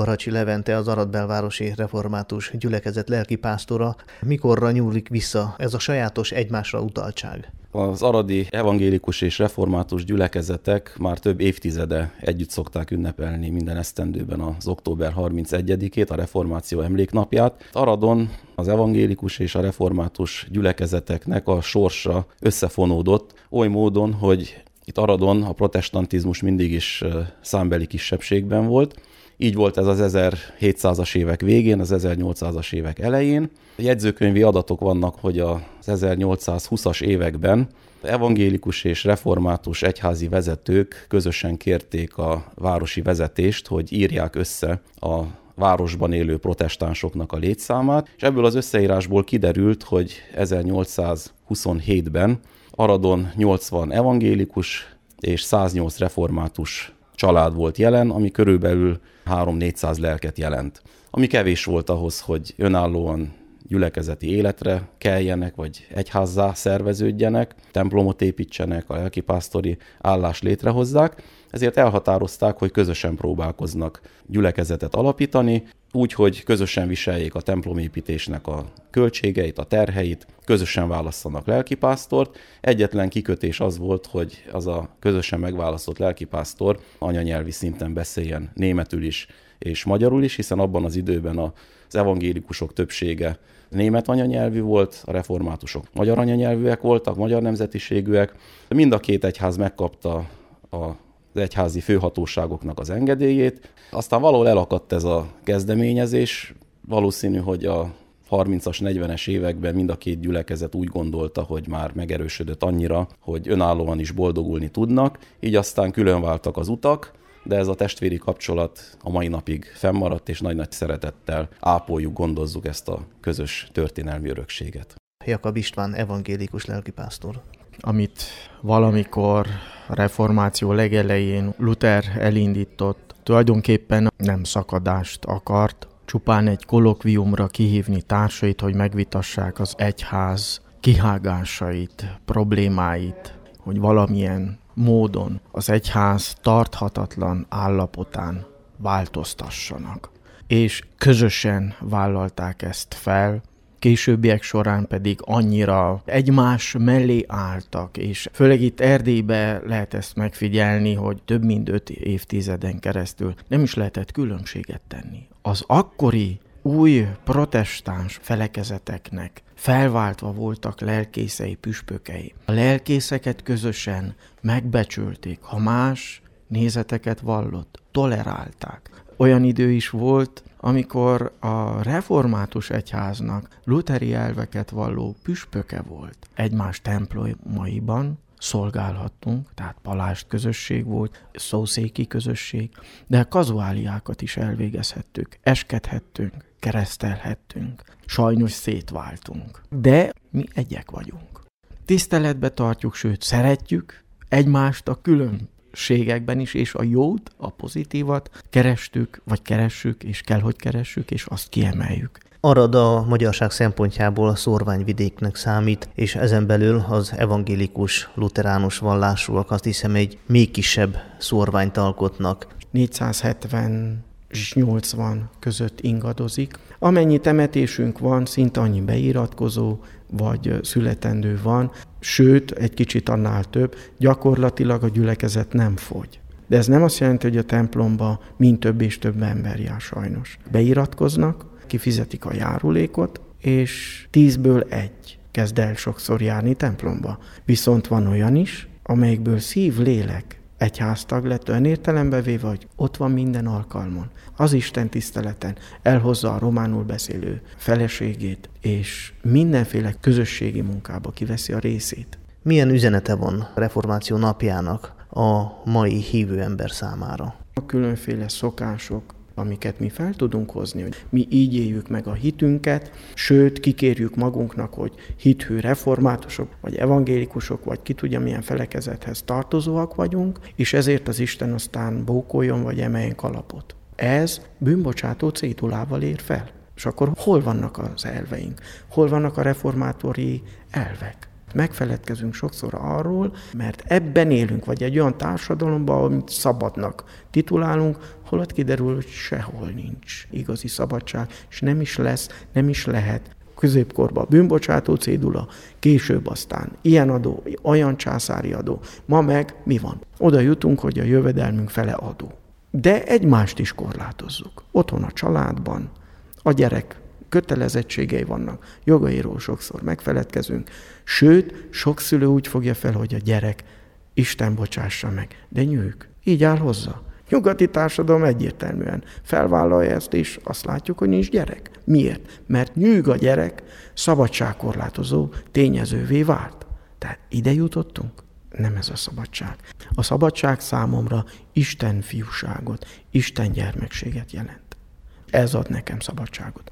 Baracsi Levente az Aradbelvárosi Református Gyülekezet lelkipásztora. Mikorra nyúlik vissza ez a sajátos egymásra utaltság? Az aradi evangélikus és református gyülekezetek már több évtizede együtt szokták ünnepelni minden esztendőben az október 31-ét, a reformáció emléknapját. Aradon az evangélikus és a református gyülekezeteknek a sorsa összefonódott oly módon, hogy itt Aradon a protestantizmus mindig is számbeli kisebbségben volt, így volt ez az 1700-as évek végén, az 1800-as évek elején. Jegyzőkönyvi adatok vannak, hogy az 1820-as években evangélikus és református egyházi vezetők közösen kérték a városi vezetést, hogy írják össze a városban élő protestánsoknak a létszámát, és ebből az összeírásból kiderült, hogy 1827-ben Aradon 80 evangélikus és 108 református család volt jelen, ami körülbelül 3-400 lelket jelent. Ami kevés volt ahhoz, hogy önállóan gyülekezeti életre keljenek, vagy egyházzá szerveződjenek, templomot építsenek, a lelkipásztori állást létrehozzák, ezért elhatározták, hogy közösen próbálkoznak gyülekezetet alapítani, úgy, hogy közösen viseljék a templomépítésnek a költségeit, a terheit, közösen válasszanak lelkipásztort. Egyetlen kikötés az volt, hogy az a közösen megválasztott lelkipásztor anyanyelvi szinten beszéljen németül is és magyarul is, hiszen abban az időben az evangélikusok többsége német anyanyelvű volt, a reformátusok magyar anyanyelvűek voltak, magyar nemzetiségűek. Mind a két egyház megkapta a egyházi főhatóságoknak az engedélyét. Aztán valahol elakadt ez a kezdeményezés, valószínű, hogy a 30-as, 40-es években mind a két gyülekezet úgy gondolta, hogy már megerősödött annyira, hogy önállóan is boldogulni tudnak, így aztán külön váltak az utak, de ez a testvéri kapcsolat a mai napig fennmaradt, és nagy-nagy szeretettel ápoljuk, gondozzuk ezt a közös történelmi örökséget. Jakab István, evangélikus lelkipásztor. Amit valamikor a reformáció legelején Luther elindított, tulajdonképpen nem szakadást akart, csupán egy kolokviumra kihívni társait, hogy megvitassák az egyház kihágásait, problémáit, hogy valamilyen módon az egyház tarthatatlan állapotán változtassanak. És közösen vállalták ezt fel, későbbiek során pedig annyira egymás mellé álltak, és főleg itt Erdélybe lehet ezt megfigyelni, hogy több mint öt évtizeden keresztül nem is lehetett különbséget tenni. Az akkori új protestáns felekezeteknek felváltva voltak lelkészei, püspökei. A lelkészeket közösen megbecsülték, ha más nézeteket vallott, tolerálták. Olyan idő is volt, amikor a református egyháznak luteri elveket valló püspöke volt egymás templomaiban, szolgálhattunk, tehát palást közösség volt, szószéki közösség, de kazuáliákat is elvégezhettük, eskedhettünk, keresztelhettünk, sajnos szétváltunk. De mi egyek vagyunk. Tiszteletbe tartjuk, sőt szeretjük egymást a különbségekben is, és a jót, a pozitívat kerestük, vagy keressük, és kell, hogy keressük, és azt kiemeljük. Arad a magyarság szempontjából szorványvidéknek számít, és ezen belül az evangélikus, luteránus vallásúak azt hiszem egy még kisebb szorványt alkotnak. 470 és 80 között ingadozik. Amennyi temetésünk van, szinte annyi beiratkozó vagy születendő van, sőt, egy kicsit annál több, gyakorlatilag a gyülekezet nem fogy. De ez nem azt jelenti, hogy a templomba mind több és több ember jár sajnos. Beiratkoznak, kifizetik a járulékot, és tízből egy kezd el sokszor járni templomba. Viszont van olyan is, amelyikből szív, lélek egyháztag lett olyan értelembe véve, hogy ott van minden alkalmon. Az Isten tiszteleten elhozza a románul beszélő feleségét, és mindenféle közösségi munkába kiveszi a részét. Milyen üzenete van a reformáció napjának a mai hívő ember számára? A különféle szokások, amiket mi fel tudunk hozni, hogy mi így éljük meg a hitünket, sőt, kikérjük magunknak, hogy hithű reformátusok, vagy evangélikusok, vagy ki tudja milyen felekezethez tartozóak vagyunk, és ezért az Isten aztán bókoljon, vagy emeljen kalapot. Ez bűnbocsátó cédulával ér fel. És akkor hol vannak az elveink? Hol vannak a reformátori elvek? Megfeledkezünk sokszor arról, mert ebben élünk, vagy egy olyan társadalomban, amit szabadnak titulálunk, holott kiderül, hogy sehol nincs igazi szabadság, és nem is lesz, nem is lehet középkorban bűnbocsátó cédula, később aztán ilyen adó, olyan császári adó. Ma meg mi van? Oda jutunk, hogy a jövedelmünk fele adó. De egymást is korlátozzuk. Otthon a családban, a gyerek kötelezettségei vannak, jogairól sokszor megfeledkezünk, sőt, sok szülő úgy fogja fel, hogy a gyerek Isten bocsássa meg, de nyűg, így áll hozzá. Nyugati társadalom egyértelműen felvállalja ezt, és azt látjuk, hogy nincs gyerek. Miért? Mert nyűg a gyerek szabadságkorlátozó tényezővé vált. Tehát ide jutottunk? Nem ez a szabadság. A szabadság számomra Isten fiúságot, Isten gyermekséget jelent. Ez ad nekem szabadságot.